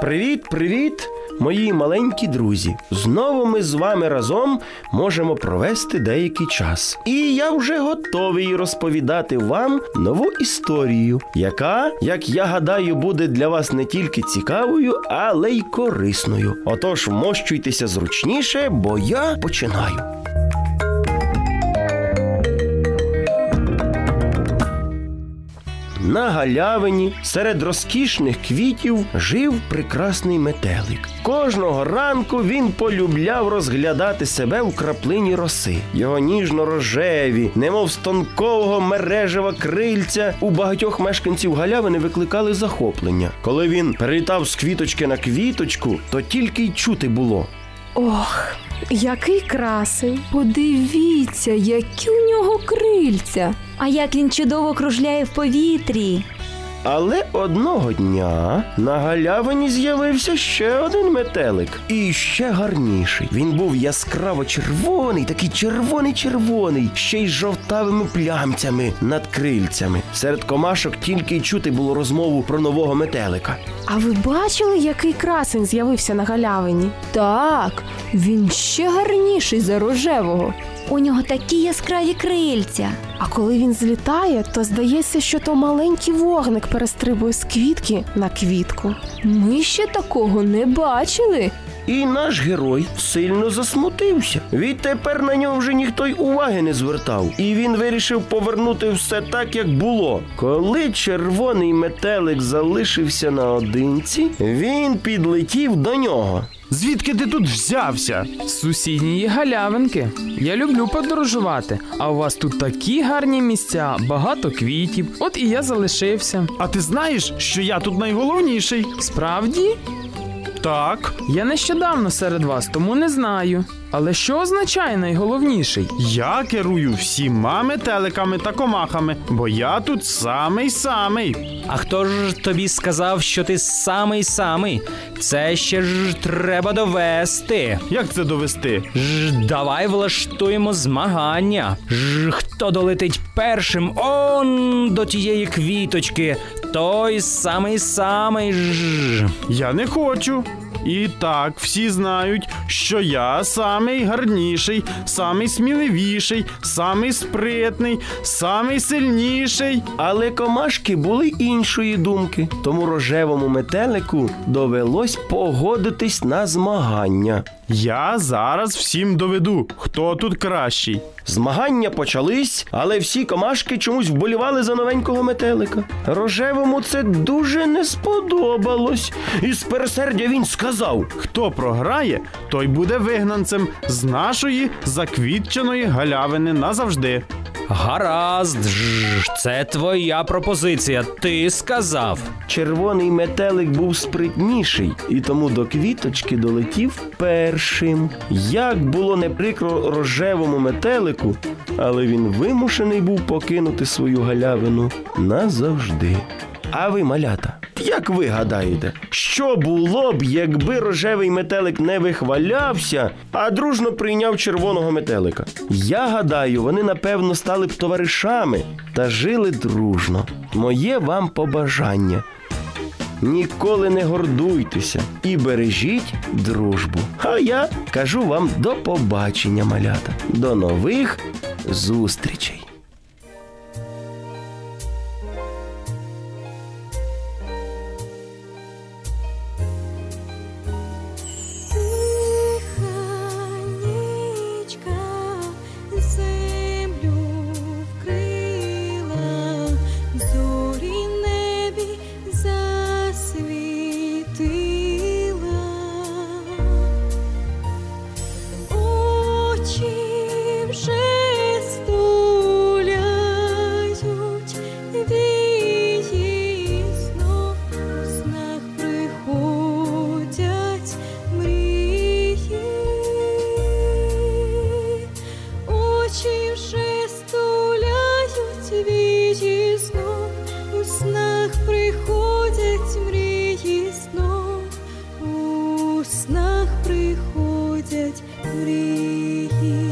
Привіт, привіт, мої маленькі друзі. Знову ми з вами разом можемо провести деякий час. І я вже готовий розповідати вам нову історію, яка, як я гадаю, буде для вас не тільки цікавою, але й корисною. Отож, вмощуйтеся зручніше, бо я починаю. На галявині серед розкішних квітів жив прекрасний метелик. Кожного ранку він полюбляв розглядати себе в краплині роси. Його ніжно-рожеві, немов з тонкового мережева крильця у багатьох мешканців галявини викликали захоплення. Коли він перелітав з квіточки на квіточку, то тільки й чути було. Ох, який красень! Подивіться, які у нього крильця. А як він чудово кружляє в повітрі. Але одного дня на галявині з'явився ще один метелик. І ще гарніший. Він був яскраво червоний, такий червоний-червоний, ще й з жовтавими плямцями над крильцями. Серед комашок тільки й чути було розмову про нового метелика. А ви бачили, який красень з'явився на галявині? Так, він ще гарніший за рожевого. У нього такі яскраві крильця. А коли він злітає, то здається, що то маленький вогник перестрибує з квітки на квітку. Ми ще такого не бачили. І наш герой сильно засмутився. Відтепер на нього вже ніхто й уваги не звертав, і він вирішив повернути все так, як було. Коли червоний метелик залишився наодинці, він підлетів до нього. Звідки ти тут взявся? З сусідньої галявинки. Я люблю подорожувати, а у вас тут такі гарні місця, багато квітів. От і я залишився. А ти знаєш, що я тут найголовніший? Справді? Так, Я нещодавно серед вас, тому не знаю. Але що означає найголовніший? я керую всіма метеликами та комахами, бо я тут самий самий. А хто ж тобі сказав, що ти самий самий? Це ще ж треба довести. Як це довести? Ж давай влаштуємо змагання. Ж хто долетить першим он до тієї квіточки, той самий самий ж. Я не хочу. І так всі знають, що я самий гарніший, самий сміливіший, самий спритний, самий сильніший. Але комашки були іншої думки, тому рожевому метелику довелось погодитись на змагання. Я зараз всім доведу, хто тут кращий. Змагання почались, але всі комашки чомусь вболівали за новенького метелика. Рожевому це дуже не сподобалось. І з пересердя він сказав: Хто програє, той буде вигнанцем з нашої заквітченої галявини назавжди. Гаразд, ж це твоя пропозиція. Ти сказав. червоний метелик був спритніший, і тому до квіточки долетів першим. Як було не прикро рожевому метелику, але він вимушений був покинути свою галявину назавжди. А ви, малята, як ви гадаєте, що було б, якби рожевий метелик не вихвалявся, а дружно прийняв червоного метелика? Я гадаю, вони напевно стали б товаришами та жили дружно. Моє вам побажання. Ніколи не гордуйтеся і бережіть дружбу. А я кажу вам до побачення, малята, до нових зустрічей. Вже стуляють вії знов у снах приходять мрії снов, у снах приходять мрії.